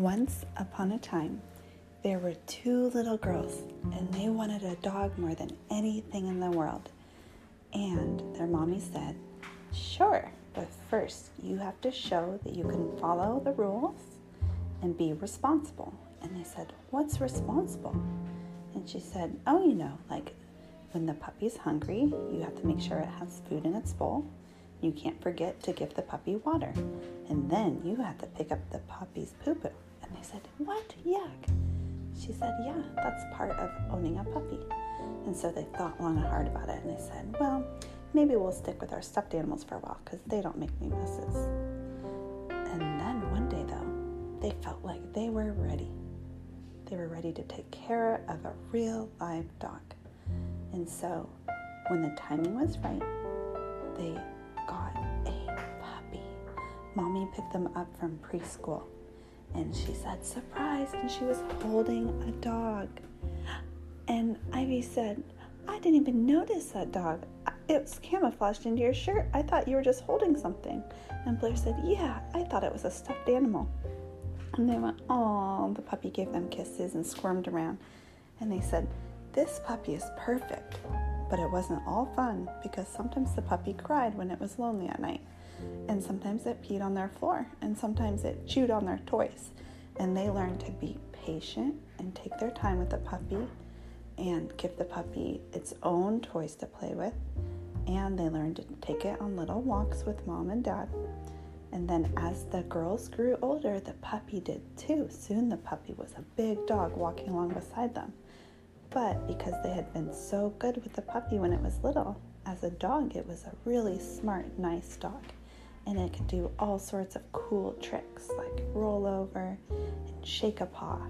Once upon a time, there were two little girls, and they wanted a dog more than anything in the world. And their mommy said, Sure, but first you have to show that you can follow the rules and be responsible. And they said, What's responsible? And she said, Oh, you know, like when the puppy's hungry, you have to make sure it has food in its bowl. You can't forget to give the puppy water. And then you have to pick up the puppy's poo poo. And they said, What? Yuck. She said, Yeah, that's part of owning a puppy. And so they thought long and hard about it and they said, Well, maybe we'll stick with our stuffed animals for a while because they don't make me messes. And then one day, though, they felt like they were ready. They were ready to take care of a real live dog. And so when the timing was right, they got a puppy. Mommy picked them up from preschool and she said, Surprise! And she was holding a dog. And Ivy said, I didn't even notice that dog. It was camouflaged into your shirt. I thought you were just holding something. And Blair said, Yeah, I thought it was a stuffed animal. And they went, Oh, the puppy gave them kisses and squirmed around. And they said, This puppy is perfect. But it wasn't all fun because sometimes the puppy cried when it was lonely at night and sometimes it peed on their floor, and sometimes it chewed on their toys. And they learned to be patient and take their time with the puppy and give the puppy its own toys to play with. And they learned to take it on little walks with mom and dad. And then as the girls grew older, the puppy did too. Soon the puppy was a big dog walking along beside them. But because they had been so good with the puppy when it was little, as a dog, it was a really smart, nice dog and it can do all sorts of cool tricks like roll over and shake a paw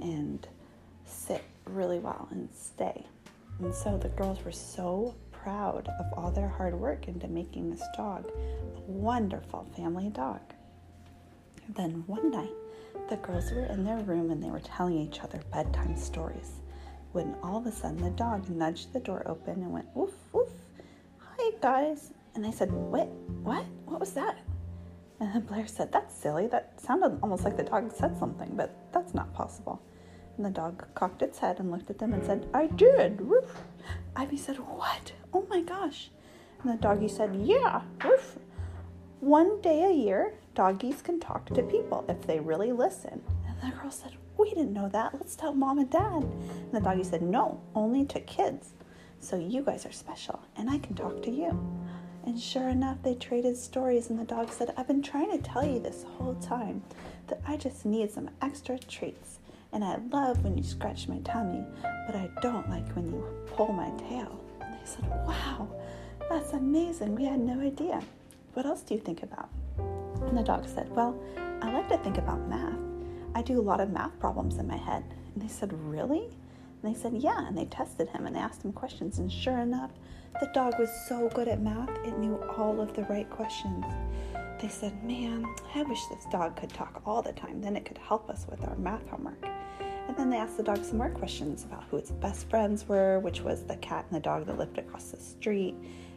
and sit really well and stay. And so the girls were so proud of all their hard work into making this dog a wonderful family dog. Then one night, the girls were in their room and they were telling each other bedtime stories when all of a sudden the dog nudged the door open and went woof woof. Hi guys, and I said, What? What? What was that? And then Blair said, That's silly. That sounded almost like the dog said something, but that's not possible. And the dog cocked its head and looked at them and said, I did. Roof. Ivy said, What? Oh my gosh. And the doggy said, Yeah. One day a year, doggies can talk to people if they really listen. And the girl said, We didn't know that. Let's tell mom and dad. And the doggy said, No, only to kids. So you guys are special, and I can talk to you. And sure enough, they traded stories, and the dog said, I've been trying to tell you this whole time that I just need some extra treats. And I love when you scratch my tummy, but I don't like when you pull my tail. And they said, Wow, that's amazing. We had no idea. What else do you think about? And the dog said, Well, I like to think about math. I do a lot of math problems in my head. And they said, Really? And they said, Yeah. And they tested him and they asked him questions. And sure enough, the dog was so good at math, it knew all of the right questions. They said, Man, I wish this dog could talk all the time. Then it could help us with our math homework. And then they asked the dog some more questions about who its best friends were, which was the cat and the dog that lived across the street.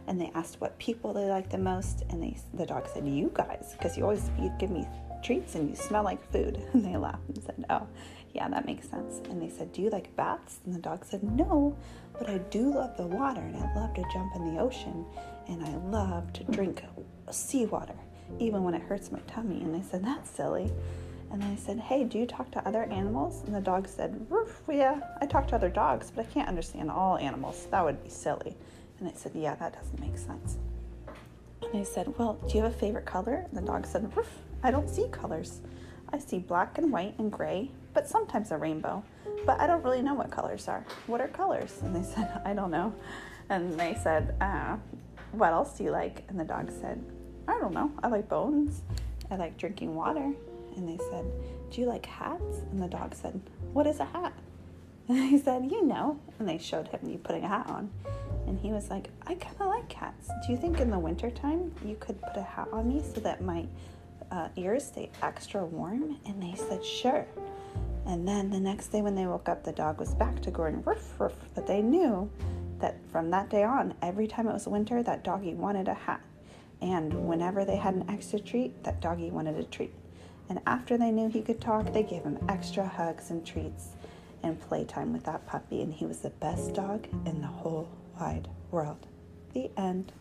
And they asked what people they liked the most. And they, the dog said, You guys, because you always you give me treats and you smell like food. And they laughed and said, Oh, yeah, that makes sense. And they said, Do you like bats? And the dog said, No, but I do love the water and I love to jump in the ocean and I love to drink seawater, even when it hurts my tummy. And they said, That's silly. And I said, Hey, do you talk to other animals? And the dog said, yeah, I talk to other dogs, but I can't understand all animals. That would be silly. And I said, Yeah, that doesn't make sense. And I said, Well, do you have a favorite color? And the dog said, I don't see colors. I see black and white and gray, but sometimes a rainbow. But I don't really know what colors are. What are colors? And they said, I don't know. And they said, uh, What else do you like? And the dog said, I don't know. I like bones. I like drinking water. And they said, Do you like hats? And the dog said, What is a hat? And he said, You know. And they showed him you putting a hat on. And he was like, I kind of like cats. Do you think in the wintertime you could put a hat on me so that my uh, ears stay extra warm? And they said, Sure. And then the next day when they woke up, the dog was back to going ruff ruff. But they knew that from that day on, every time it was winter, that doggy wanted a hat. And whenever they had an extra treat, that doggy wanted a treat. And after they knew he could talk, they gave him extra hugs and treats and playtime with that puppy. And he was the best dog in the whole wide world. The end.